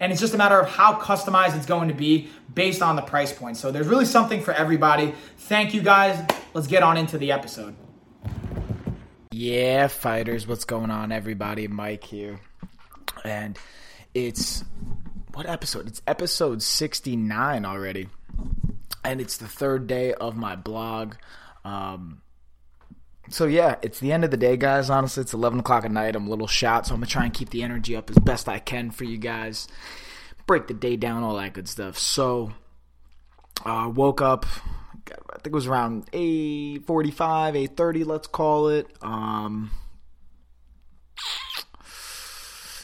and it's just a matter of how customized it's going to be based on the price point. So there's really something for everybody. Thank you guys. Let's get on into the episode. Yeah, fighters, what's going on, everybody? Mike here. And it's what episode? It's episode 69 already. And it's the third day of my blog. Um, so yeah, it's the end of the day, guys. Honestly, it's eleven o'clock at night. I'm a little shot, so I'm gonna try and keep the energy up as best I can for you guys. Break the day down, all that good stuff. So, uh, woke up. I think it was around eight forty-five, eight thirty. Let's call it. Um,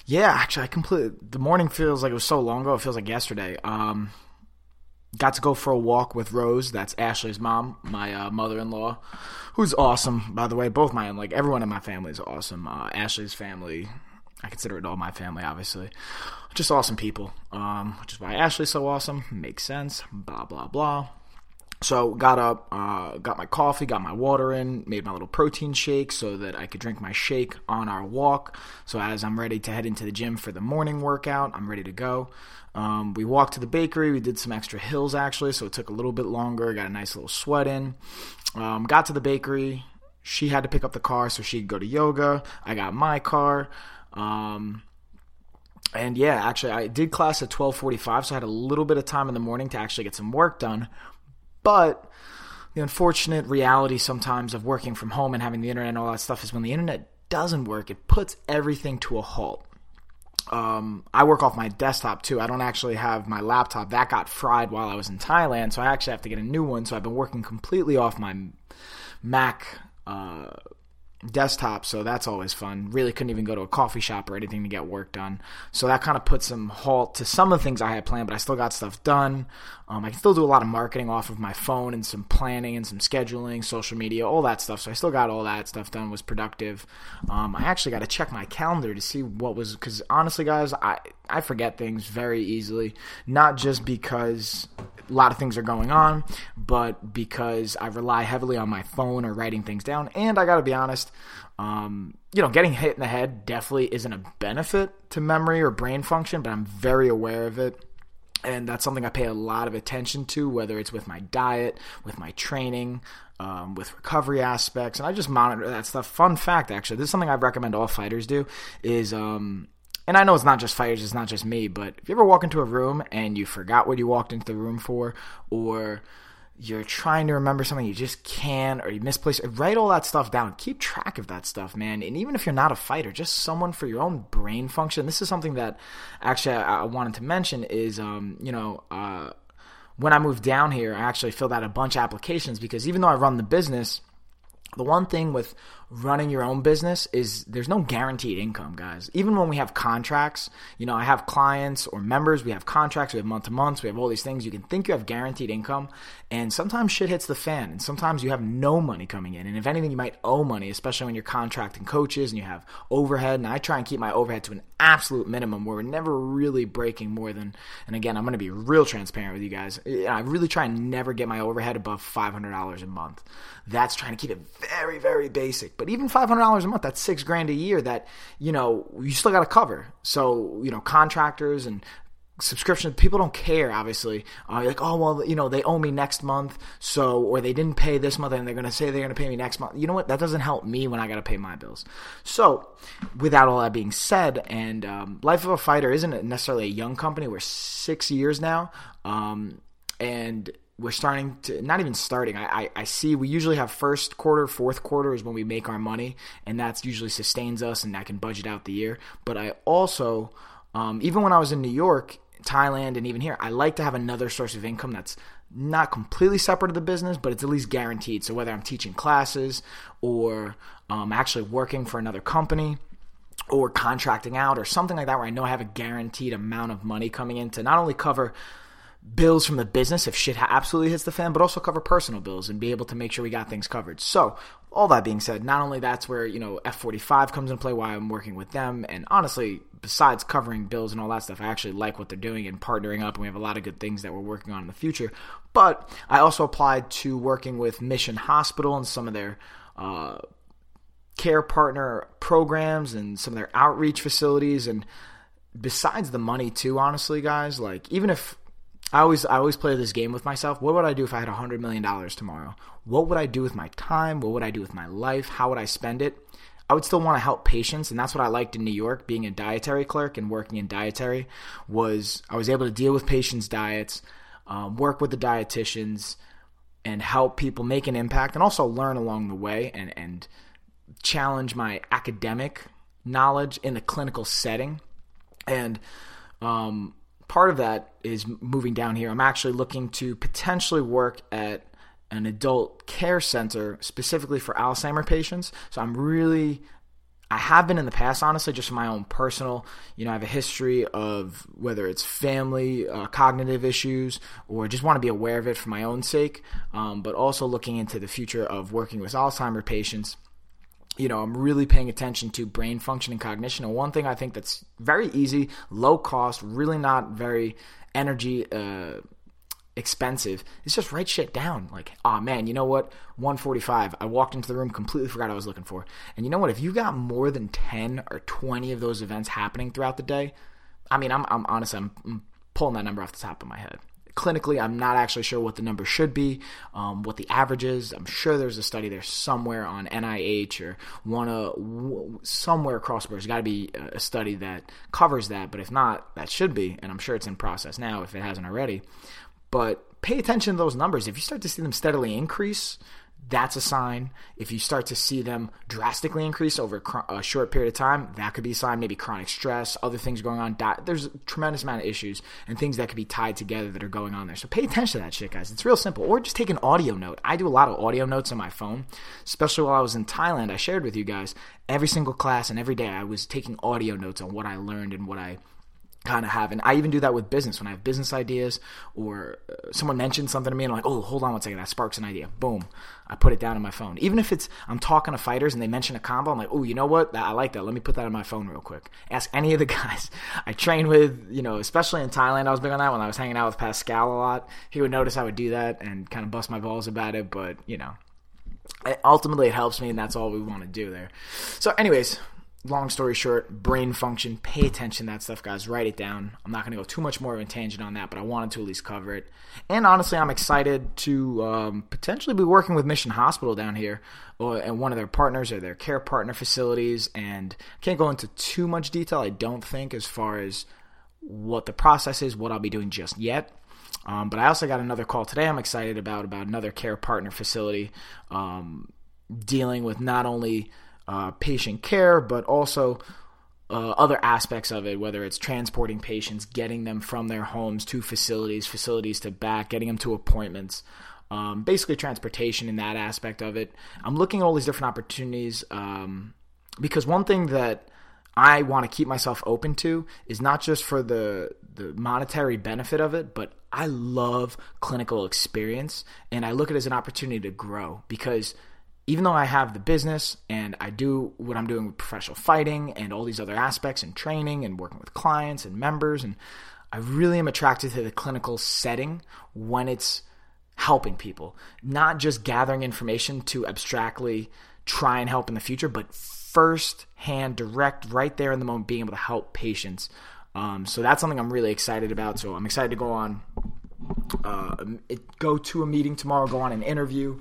yeah, actually, I completely. The morning feels like it was so long ago. It feels like yesterday. Um, got to go for a walk with Rose. That's Ashley's mom, my uh, mother-in-law who's awesome, by the way. Both my like everyone in my family is awesome. Uh, Ashley's family, I consider it all my family, obviously. Just awesome people, um, which is why Ashley's so awesome. Makes sense. Blah blah blah. So got up, uh, got my coffee, got my water in, made my little protein shake so that I could drink my shake on our walk. So as I'm ready to head into the gym for the morning workout, I'm ready to go. Um, we walked to the bakery. We did some extra hills actually, so it took a little bit longer. Got a nice little sweat in. Um, got to the bakery. She had to pick up the car, so she'd go to yoga. I got my car. Um, and yeah, actually, I did class at 12:45, so I had a little bit of time in the morning to actually get some work done. But the unfortunate reality sometimes of working from home and having the internet and all that stuff is when the internet doesn't work, it puts everything to a halt. Um, I work off my desktop too. I don't actually have my laptop. That got fried while I was in Thailand, so I actually have to get a new one. So I've been working completely off my Mac uh, desktop, so that's always fun. Really couldn't even go to a coffee shop or anything to get work done. So that kind of put some halt to some of the things I had planned, but I still got stuff done. Um, I can still do a lot of marketing off of my phone and some planning and some scheduling, social media, all that stuff. So I still got all that stuff done. Was productive. Um, I actually got to check my calendar to see what was because honestly, guys, I I forget things very easily. Not just because a lot of things are going on, but because I rely heavily on my phone or writing things down. And I got to be honest, um, you know, getting hit in the head definitely isn't a benefit to memory or brain function, but I'm very aware of it. And that's something I pay a lot of attention to, whether it's with my diet, with my training, um, with recovery aspects, and I just monitor that stuff. Fun fact, actually, this is something I recommend all fighters do: is um, and I know it's not just fighters, it's not just me, but if you ever walk into a room and you forgot what you walked into the room for, or you're trying to remember something you just can't, or you misplaced, write all that stuff down. Keep track of that stuff, man. And even if you're not a fighter, just someone for your own brain function. This is something that actually I, I wanted to mention is, um, you know, uh, when I moved down here, I actually filled out a bunch of applications because even though I run the business, the one thing with running your own business is there's no guaranteed income, guys. Even when we have contracts, you know, I have clients or members, we have contracts, we have month to months, we have all these things. You can think you have guaranteed income, and sometimes shit hits the fan, and sometimes you have no money coming in. And if anything, you might owe money, especially when you're contracting coaches and you have overhead. And I try and keep my overhead to an absolute minimum where we're never really breaking more than, and again, I'm going to be real transparent with you guys. I really try and never get my overhead above $500 a month. That's trying to keep it very, very basic. But even $500 a month, that's six grand a year that, you know, you still got to cover. So, you know, contractors and subscription people don't care obviously. Uh, like oh well you know they owe me next month so or they didn't pay this month and they're going to say they're going to pay me next month. You know what? That doesn't help me when i got to pay my bills. So without all that being said and um, life of a fighter isn't necessarily a young company. We're six years now um, and we're starting to not even starting. I, I, I, see we usually have first quarter, fourth quarter is when we make our money, and that's usually sustains us, and that can budget out the year. But I also, um, even when I was in New York, Thailand and even here, I like to have another source of income that's not completely separate of the business, but it's at least guaranteed. So whether I'm teaching classes or um, actually working for another company or contracting out or something like that, where I know I have a guaranteed amount of money coming in to not only cover bills from the business if shit absolutely hits the fan, but also cover personal bills and be able to make sure we got things covered. So, all that being said, not only that's where, you know, F45 comes into play, why I'm working with them. And honestly, besides covering bills and all that stuff, I actually like what they're doing and partnering up. And we have a lot of good things that we're working on in the future. But I also applied to working with Mission Hospital and some of their, uh, care partner programs and some of their outreach facilities and besides the money too honestly guys like even if I always I always play this game with myself. What would I do if I had $100 million tomorrow? What would I do with my time? What would I do with my life? How would I spend it? I would still want to help patients, and that's what I liked in New York. Being a dietary clerk and working in dietary was I was able to deal with patients' diets, um, work with the dietitians, and help people make an impact, and also learn along the way and and challenge my academic knowledge in the clinical setting. And um, part of that is moving down here. I'm actually looking to potentially work at an adult care center specifically for Alzheimer patients. So I'm really I have been in the past, honestly, just my own personal, you know, I have a history of whether it's family, uh, cognitive issues, or just want to be aware of it for my own sake, um, but also looking into the future of working with Alzheimer patients you know, I'm really paying attention to brain function and cognition. And one thing I think that's very easy, low cost, really not very energy uh, expensive is just write shit down. Like, oh man, you know what? 145. I walked into the room, completely forgot I was looking for. And you know what? If you got more than 10 or 20 of those events happening throughout the day, I mean, I'm, I'm honestly, I'm pulling that number off the top of my head clinically, I'm not actually sure what the number should be, um, what the average is. I'm sure there's a study there somewhere on NIH or one somewhere across the board. There's got to be a study that covers that, but if not, that should be, and I'm sure it's in process now if it hasn't already. But pay attention to those numbers. If you start to see them steadily increase, that's a sign. If you start to see them drastically increase over a short period of time, that could be a sign. Maybe chronic stress, other things going on. There's a tremendous amount of issues and things that could be tied together that are going on there. So pay attention to that shit, guys. It's real simple. Or just take an audio note. I do a lot of audio notes on my phone, especially while I was in Thailand. I shared with you guys every single class and every day I was taking audio notes on what I learned and what I kind of have. And I even do that with business when I have business ideas or uh, someone mentions something to me and I'm like, oh, hold on one second, that sparks an idea. Boom. I put it down on my phone. Even if it's, I'm talking to fighters and they mention a combo, I'm like, oh, you know what? I like that. Let me put that on my phone real quick. Ask any of the guys I train with, you know, especially in Thailand, I was big on that when I was hanging out with Pascal a lot. He would notice I would do that and kind of bust my balls about it, but, you know, ultimately it helps me and that's all we want to do there. So, anyways, long story short, brain function, pay attention to that stuff, guys. Write it down. I'm not going to go too much more of a tangent on that, but I wanted to at least cover it. And honestly, I'm excited to um, potentially be working with Mission Hospital down here or, and one of their partners or their care partner facilities. And can't go into too much detail, I don't think, as far as what the process is, what I'll be doing just yet. Um, but I also got another call today. I'm excited about about another care partner facility um, dealing with not only uh, patient care, but also uh, other aspects of it, whether it's transporting patients, getting them from their homes to facilities, facilities to back, getting them to appointments. Um, basically, transportation in that aspect of it. I'm looking at all these different opportunities um, because one thing that I want to keep myself open to is not just for the the monetary benefit of it, but I love clinical experience and I look at it as an opportunity to grow because even though I have the business and I do what I'm doing with professional fighting and all these other aspects and training and working with clients and members, and I really am attracted to the clinical setting when it's helping people, not just gathering information to abstractly try and help in the future, but first hand, direct, right there in the moment, being able to help patients. Um, so that's something I'm really excited about. So I'm excited to go on, uh, go to a meeting tomorrow, go on an interview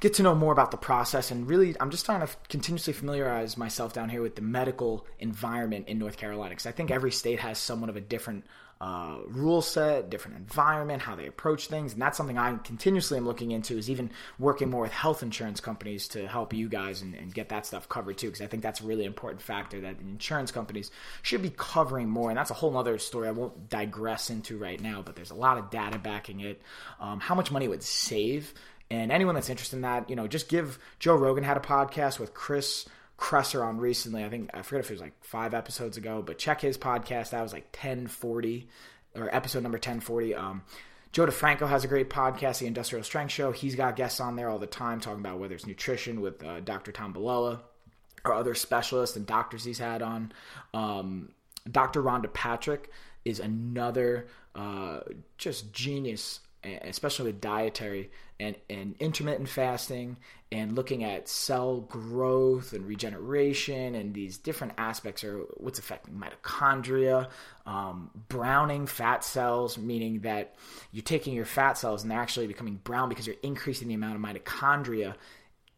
get to know more about the process and really i'm just trying to continuously familiarize myself down here with the medical environment in north carolina because i think every state has somewhat of a different uh, rule set, different environment, how they approach things, and that's something I continuously am looking into. Is even working more with health insurance companies to help you guys and, and get that stuff covered too, because I think that's a really important factor that insurance companies should be covering more, and that's a whole other story I won't digress into right now. But there's a lot of data backing it, um, how much money would save, and anyone that's interested in that, you know, just give Joe Rogan had a podcast with Chris. Kresser on recently. I think I forget if it was like five episodes ago, but check his podcast. That was like ten forty or episode number ten forty. Um, Joe DeFranco has a great podcast, the Industrial Strength Show. He's got guests on there all the time talking about whether it's nutrition with uh, Dr. Tom Bilella or other specialists and doctors he's had on. Um, Dr. Rhonda Patrick is another uh, just genius especially with dietary and, and intermittent fasting and looking at cell growth and regeneration and these different aspects are what's affecting mitochondria, um, browning fat cells, meaning that you're taking your fat cells and they're actually becoming brown because you're increasing the amount of mitochondria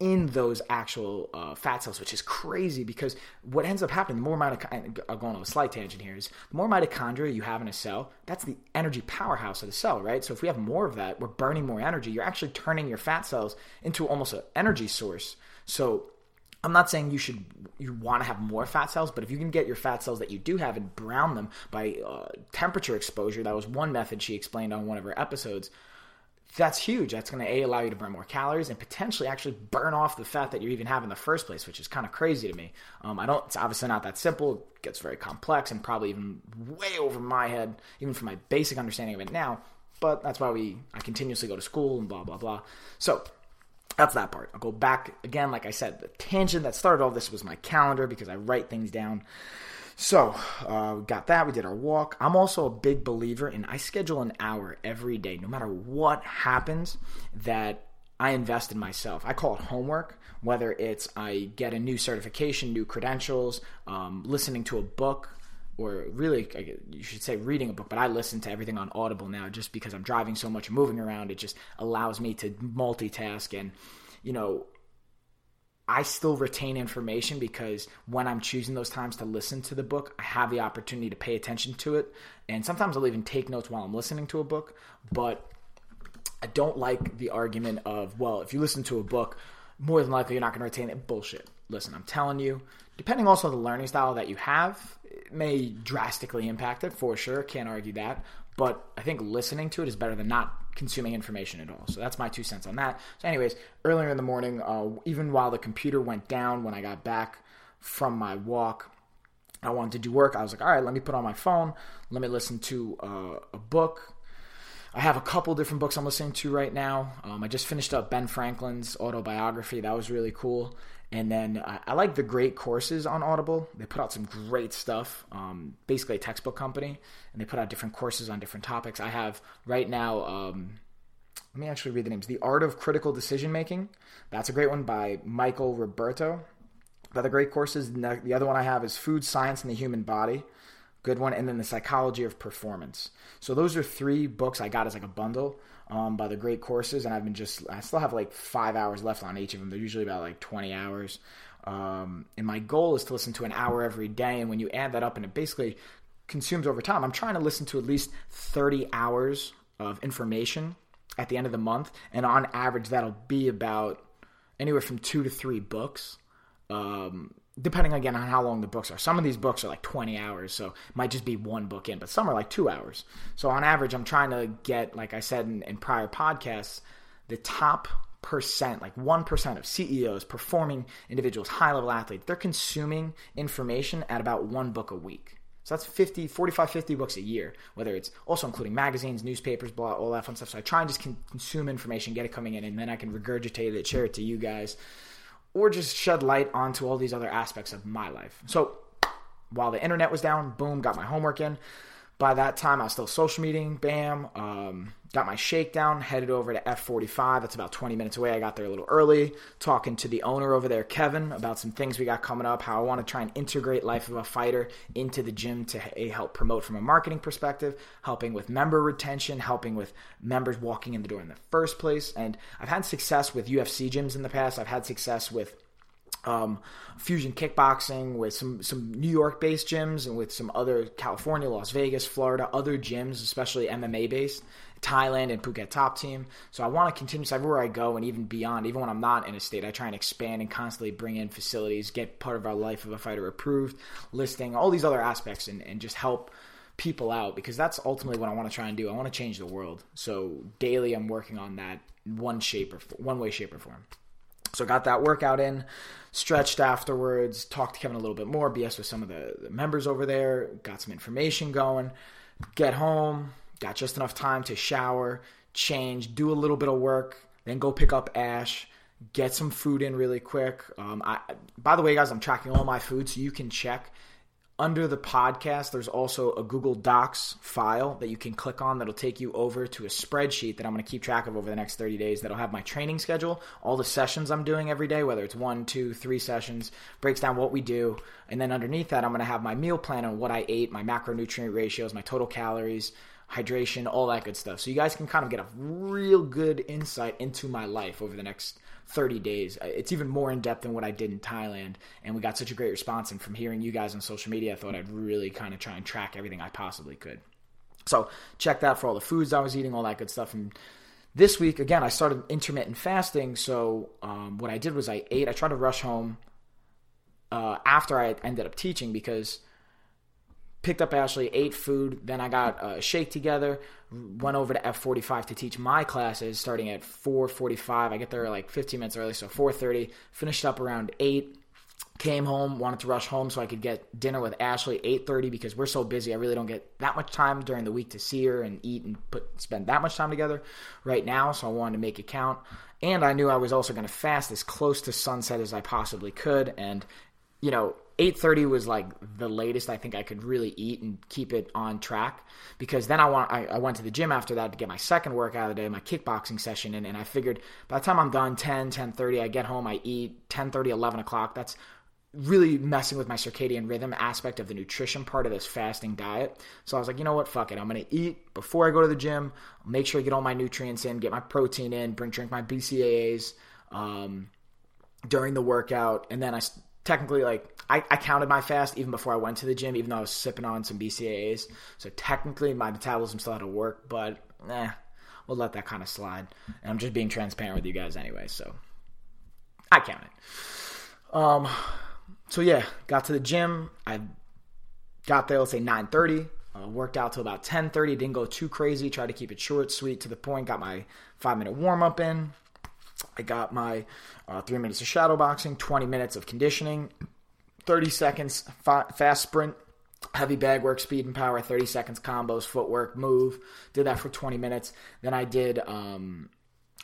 in those actual uh, fat cells, which is crazy because what ends up happening, the more mitochondria, I'm going on a slight tangent here, is the more mitochondria you have in a cell, that's the energy powerhouse of the cell, right? So if we have more of that, we're burning more energy. You're actually turning your fat cells into almost an energy source. So I'm not saying you should you want to have more fat cells, but if you can get your fat cells that you do have and brown them by uh, temperature exposure, that was one method she explained on one of her episodes that's huge. That's going to a allow you to burn more calories and potentially actually burn off the fat that you even have in the first place, which is kind of crazy to me. Um, I don't. It's obviously not that simple. It gets very complex and probably even way over my head, even from my basic understanding of it now. But that's why we I continuously go to school and blah blah blah. So that's that part. I'll go back again. Like I said, the tangent that started all this was my calendar because I write things down. So, uh, we got that. We did our walk. I'm also a big believer in I schedule an hour every day, no matter what happens, that I invest in myself. I call it homework, whether it's I get a new certification, new credentials, um, listening to a book, or really, you should say reading a book, but I listen to everything on Audible now just because I'm driving so much and moving around. It just allows me to multitask and, you know, I still retain information because when I'm choosing those times to listen to the book, I have the opportunity to pay attention to it. And sometimes I'll even take notes while I'm listening to a book. But I don't like the argument of, well, if you listen to a book, more than likely you're not going to retain it. Bullshit. Listen, I'm telling you, depending also on the learning style that you have, it may drastically impact it for sure. Can't argue that. But I think listening to it is better than not consuming information at all. So that's my two cents on that. So, anyways, earlier in the morning, uh, even while the computer went down when I got back from my walk, I wanted to do work. I was like, all right, let me put on my phone. Let me listen to uh, a book. I have a couple different books I'm listening to right now. Um, I just finished up Ben Franklin's autobiography. That was really cool. And then I, I, like the great courses on Audible. They put out some great stuff. Um, basically, a textbook company, and they put out different courses on different topics. I have right now. Um, let me actually read the names. The Art of Critical Decision Making. That's a great one by Michael Roberto. The other great courses. The other one I have is Food Science and the Human Body. Good one. And then The Psychology of Performance. So those are three books I got as like a bundle um, by the great courses, and I've been just I still have like five hours left on each of them. They're usually about like twenty hours. Um, and my goal is to listen to an hour every day. And when you add that up, and it basically consumes over time, I'm trying to listen to at least 30 hours of information at the end of the month. And on average, that'll be about anywhere from two to three books. Um, depending again on how long the books are. Some of these books are like 20 hours, so might just be one book in, but some are like two hours. So on average, I'm trying to get, like I said in, in prior podcasts, the top percent, like 1% of CEOs, performing individuals, high level athletes, they're consuming information at about one book a week. So that's 50, 45, 50 books a year, whether it's also including magazines, newspapers, blah, all that fun stuff. So I try and just consume information, get it coming in, and then I can regurgitate it, share it to you guys or just shed light onto all these other aspects of my life. So while the internet was down, boom, got my homework in. By that time, I was still social meeting, bam. Um, got my shakedown, headed over to F45. That's about 20 minutes away. I got there a little early, talking to the owner over there, Kevin, about some things we got coming up, how I want to try and integrate Life of a Fighter into the gym to help promote from a marketing perspective, helping with member retention, helping with members walking in the door in the first place. And I've had success with UFC gyms in the past. I've had success with um, fusion kickboxing with some some New York based gyms and with some other California, Las Vegas, Florida, other gyms, especially MMA based. Thailand and Phuket top team. So I want to continue so everywhere I go and even beyond, even when I'm not in a state, I try and expand and constantly bring in facilities, get part of our life of a fighter approved, listing, all these other aspects and, and just help people out because that's ultimately what I want to try and do. I want to change the world. So daily I'm working on that one shape or one way, shape or form. So got that workout in, stretched afterwards, talked to Kevin a little bit more, BS with some of the, the members over there, got some information going, get home, got just enough time to shower, change, do a little bit of work, then go pick up Ash, get some food in really quick. Um, I, by the way, guys, I'm tracking all my food, so you can check. Under the podcast, there's also a Google Docs file that you can click on that'll take you over to a spreadsheet that I'm going to keep track of over the next 30 days. That'll have my training schedule, all the sessions I'm doing every day, whether it's one, two, three sessions, breaks down what we do. And then underneath that, I'm going to have my meal plan on what I ate, my macronutrient ratios, my total calories, hydration, all that good stuff. So you guys can kind of get a real good insight into my life over the next 30 days. It's even more in depth than what I did in Thailand, and we got such a great response. And from hearing you guys on social media, I thought I'd really kind of try and track everything I possibly could. So check that for all the foods I was eating, all that good stuff. And this week, again, I started intermittent fasting. So um, what I did was I ate. I tried to rush home uh, after I ended up teaching because picked up Ashley, ate food, then I got a shake together, went over to F45 to teach my classes starting at 4:45. I get there like 15 minutes early, so 4:30. Finished up around 8. Came home, wanted to rush home so I could get dinner with Ashley 8:30 because we're so busy. I really don't get that much time during the week to see her and eat and put spend that much time together right now, so I wanted to make it count. And I knew I was also going to fast as close to sunset as I possibly could and you know, 8:30 was like the latest I think I could really eat and keep it on track because then I want I, I, went to the gym after that to get my second workout of the day, my kickboxing session, and, and I figured by the time I'm done 10, 10:30, I get home, I eat 10:30, 11 o'clock. That's really messing with my circadian rhythm aspect of the nutrition part of this fasting diet. So I was like, you know what, fuck it. I'm gonna eat before I go to the gym. make sure I get all my nutrients in, get my protein in, bring drink my BCAAs um, during the workout, and then I technically like I, I, counted my fast even before I went to the gym, even though I was sipping on some BCAAs. So technically my metabolism still had to work, but eh, we'll let that kind of slide. And I'm just being transparent with you guys anyway, so I count it. Um so yeah, got to the gym. I got there, let's say 9:30. Uh, worked out till about 10:30. Didn't go too crazy. Tried to keep it short, sweet, to the point. Got my five minute warm up in. I got my uh, three minutes of shadow boxing, 20 minutes of conditioning, 30 seconds fa- fast sprint, heavy bag work, speed and power, 30 seconds combos, footwork, move. Did that for 20 minutes. Then I did um,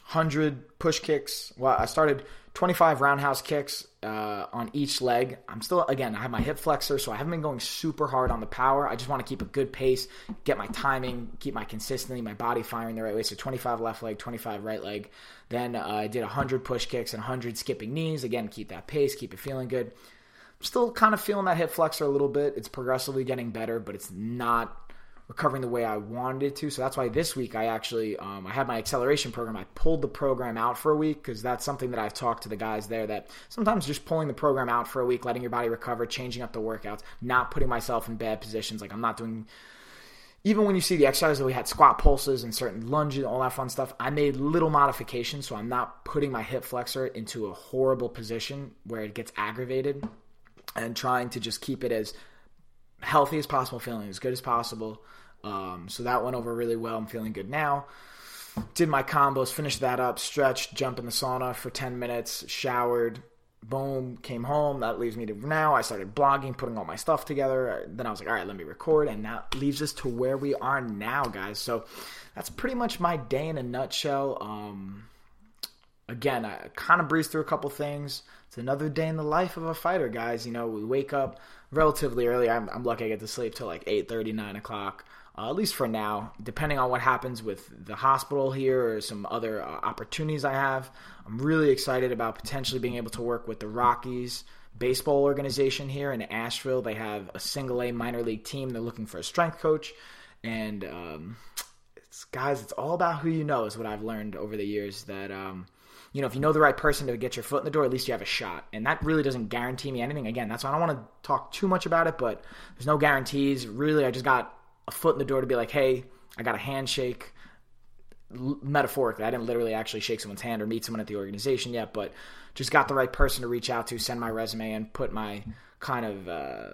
100 push kicks. Well, I started 25 roundhouse kicks uh, on each leg. I'm still, again, I have my hip flexor, so I haven't been going super hard on the power. I just want to keep a good pace, get my timing, keep my consistency, my body firing the right way. So 25 left leg, 25 right leg. Then uh, I did 100 push kicks and 100 skipping knees. Again, keep that pace, keep it feeling good. I'm still kind of feeling that hip flexor a little bit. It's progressively getting better, but it's not recovering the way I wanted it to. So that's why this week I actually um, I had my acceleration program. I pulled the program out for a week because that's something that I've talked to the guys there that sometimes just pulling the program out for a week, letting your body recover, changing up the workouts, not putting myself in bad positions. Like I'm not doing. Even when you see the exercises that we had squat pulses and certain lunges, and all that fun stuff, I made little modifications so I'm not putting my hip flexor into a horrible position where it gets aggravated and trying to just keep it as healthy as possible, feeling as good as possible. Um, so that went over really well. I'm feeling good now. Did my combos, finished that up, stretched, jumped in the sauna for 10 minutes, showered, boom, came home. That leaves me to now. I started blogging, putting all my stuff together. Then I was like, all right, let me record. And that leaves us to where we are now, guys. So that's pretty much my day in a nutshell. Um, again, I kind of breezed through a couple things. It's another day in the life of a fighter, guys. You know, we wake up relatively early. I'm, I'm lucky I get to sleep till like 8 30, 9 o'clock. Uh, at least for now, depending on what happens with the hospital here or some other uh, opportunities I have, I'm really excited about potentially being able to work with the Rockies baseball organization here in Asheville. They have a single A minor league team. They're looking for a strength coach. And um, it's guys, it's all about who you know, is what I've learned over the years. That um, you know, if you know the right person to get your foot in the door, at least you have a shot. And that really doesn't guarantee me anything. Again, that's why I don't want to talk too much about it, but there's no guarantees. Really, I just got a foot in the door to be like, hey, I got a handshake. L- metaphorically, I didn't literally actually shake someone's hand or meet someone at the organization yet, but just got the right person to reach out to, send my resume, and put my kind of uh,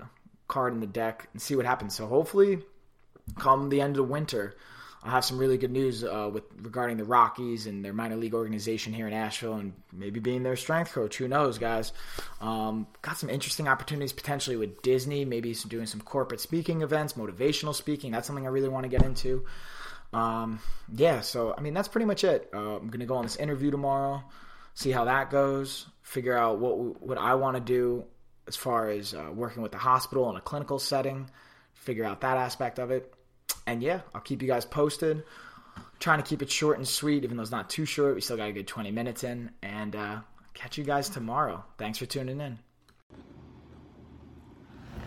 card in the deck and see what happens. So hopefully, come the end of the winter, I'll have some really good news uh, with regarding the Rockies and their minor league organization here in Asheville, and maybe being their strength coach. Who knows, guys? Um, got some interesting opportunities potentially with Disney, maybe some, doing some corporate speaking events, motivational speaking. That's something I really want to get into. Um, yeah, so I mean that's pretty much it. Uh, I'm gonna go on this interview tomorrow, see how that goes, figure out what what I want to do as far as uh, working with the hospital in a clinical setting, figure out that aspect of it and yeah, I'll keep you guys posted. trying to keep it short and sweet, even though it's not too short. We still got a good 20 minutes in. And uh, catch you guys tomorrow. Thanks for tuning in.